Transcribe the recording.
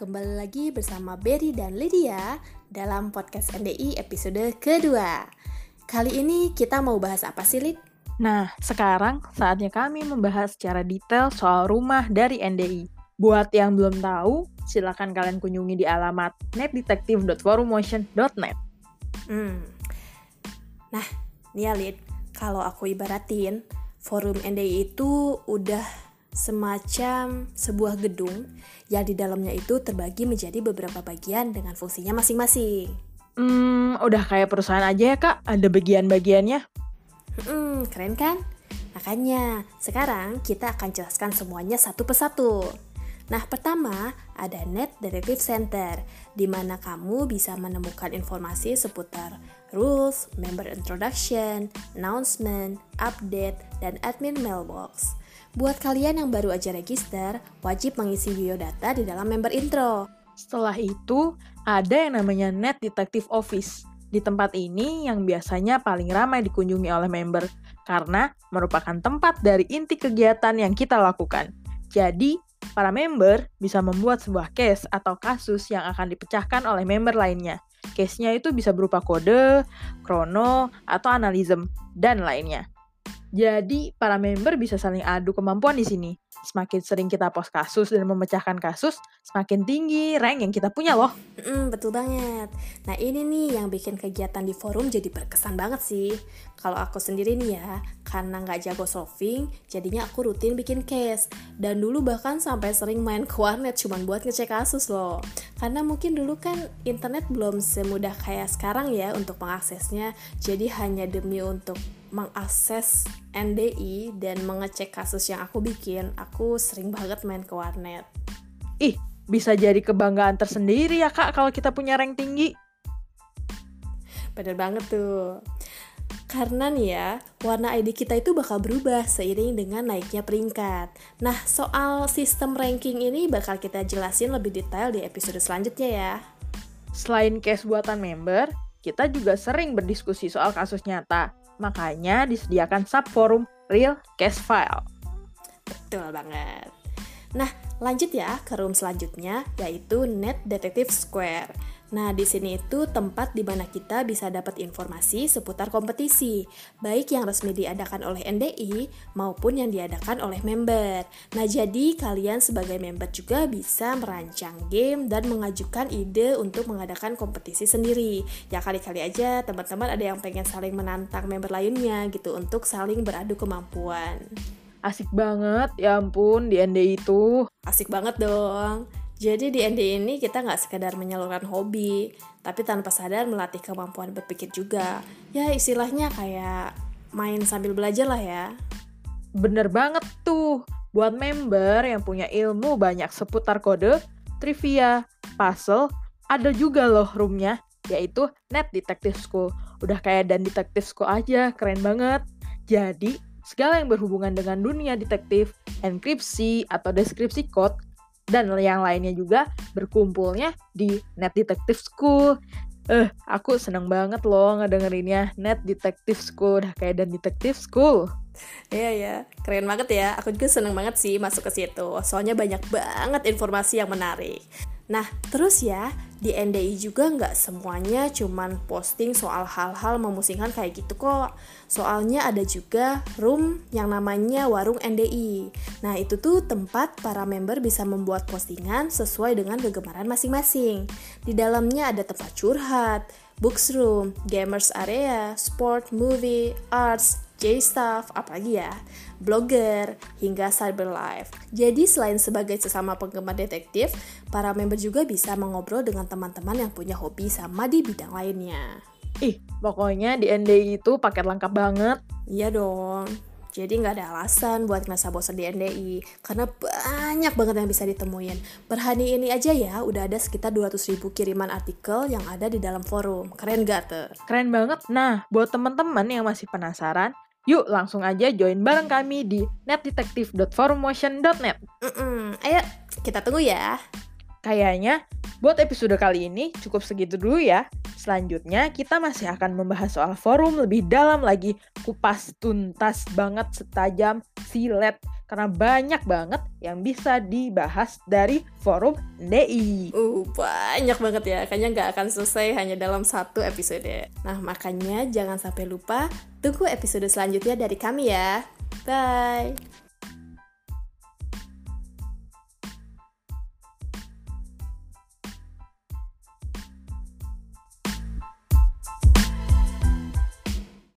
kembali lagi bersama Berry dan Lydia dalam podcast NDI episode kedua. Kali ini kita mau bahas apa sih, Lid? Nah, sekarang saatnya kami membahas secara detail soal rumah dari NDI. Buat yang belum tahu, silakan kalian kunjungi di alamat netdetective.forumotion.net. Hmm. Nah, nih ya, Lid, kalau aku ibaratin, forum NDI itu udah semacam sebuah gedung yang di dalamnya itu terbagi menjadi beberapa bagian dengan fungsinya masing-masing. Hmm, udah kayak perusahaan aja ya kak, ada bagian-bagiannya. Hmm, keren kan? Makanya, sekarang kita akan jelaskan semuanya satu persatu. Nah, pertama ada Net Detective Center, di mana kamu bisa menemukan informasi seputar rules, member introduction, announcement, update, dan admin mailbox. Buat kalian yang baru aja register, wajib mengisi biodata di dalam member intro. Setelah itu, ada yang namanya Net Detective Office. Di tempat ini yang biasanya paling ramai dikunjungi oleh member karena merupakan tempat dari inti kegiatan yang kita lakukan. Jadi, para member bisa membuat sebuah case atau kasus yang akan dipecahkan oleh member lainnya. Case-nya itu bisa berupa kode, krono, atau analism, dan lainnya. Jadi, para member bisa saling adu kemampuan di sini. Semakin sering kita post kasus dan memecahkan kasus, semakin tinggi rank yang kita punya loh. Mm, betul banget. Nah ini nih yang bikin kegiatan di forum jadi berkesan banget sih. Kalau aku sendiri nih ya, karena nggak jago solving, jadinya aku rutin bikin case. Dan dulu bahkan sampai sering main ke warnet cuman buat ngecek kasus loh. Karena mungkin dulu kan internet belum semudah kayak sekarang ya untuk mengaksesnya. Jadi hanya demi untuk mengakses NDI dan mengecek kasus yang aku bikin, aku sering banget main ke warnet. Ih, bisa jadi kebanggaan tersendiri ya kak kalau kita punya rank tinggi. Bener banget tuh. Karena nih ya, warna ID kita itu bakal berubah seiring dengan naiknya peringkat. Nah, soal sistem ranking ini bakal kita jelasin lebih detail di episode selanjutnya ya. Selain case buatan member, kita juga sering berdiskusi soal kasus nyata. Makanya disediakan subforum Real Case File. Betul banget. Nah, lanjut ya ke room selanjutnya, yaitu Net Detective Square. Nah, di sini itu tempat di mana kita bisa dapat informasi seputar kompetisi, baik yang resmi diadakan oleh NDI maupun yang diadakan oleh member. Nah, jadi kalian sebagai member juga bisa merancang game dan mengajukan ide untuk mengadakan kompetisi sendiri. Ya kali-kali aja teman-teman ada yang pengen saling menantang member lainnya gitu untuk saling beradu kemampuan. Asik banget, ya ampun di NDI itu. Asik banget dong. Jadi di ND ini kita nggak sekedar menyalurkan hobi, tapi tanpa sadar melatih kemampuan berpikir juga. Ya istilahnya kayak main sambil belajar lah ya. Bener banget tuh, buat member yang punya ilmu banyak seputar kode, trivia, puzzle, ada juga loh roomnya, yaitu Net Detective School. Udah kayak dan Detective School aja, keren banget. Jadi, segala yang berhubungan dengan dunia detektif, enkripsi, atau deskripsi code dan yang lainnya juga berkumpulnya di Net Detective School. Eh, aku seneng banget loh ngedengerinnya Net Detective School, udah kayak dan Detective School. Iya ya, keren banget ya. Aku juga seneng banget sih masuk ke situ. Soalnya banyak banget informasi yang menarik. Nah, terus ya, di NDI juga nggak semuanya cuman posting soal hal-hal memusingkan kayak gitu kok. Soalnya ada juga room yang namanya warung NDI. Nah, itu tuh tempat para member bisa membuat postingan sesuai dengan kegemaran masing-masing. Di dalamnya ada tempat curhat, books room, gamers area, sport, movie, arts, J-Staff, apalagi ya, blogger, hingga cyber life. Jadi selain sebagai sesama penggemar detektif, para member juga bisa mengobrol dengan teman-teman yang punya hobi sama di bidang lainnya. Ih, pokoknya di NDI itu paket lengkap banget. Iya dong. Jadi nggak ada alasan buat ngerasa bosan di NDI karena banyak banget yang bisa ditemuin. Per hari ini aja ya udah ada sekitar 200 ribu kiriman artikel yang ada di dalam forum. Keren gak tuh? Keren banget. Nah, buat teman-teman yang masih penasaran, Yuk langsung aja join bareng kami di netdetective.formotion.net. Mm-mm. Ayo kita tunggu ya. Kayaknya Buat episode kali ini cukup segitu dulu ya. Selanjutnya kita masih akan membahas soal forum lebih dalam lagi. Kupas tuntas banget setajam silet. Karena banyak banget yang bisa dibahas dari forum DI. Uh, banyak banget ya. Kayaknya nggak akan selesai hanya dalam satu episode. Nah, makanya jangan sampai lupa tunggu episode selanjutnya dari kami ya. Bye!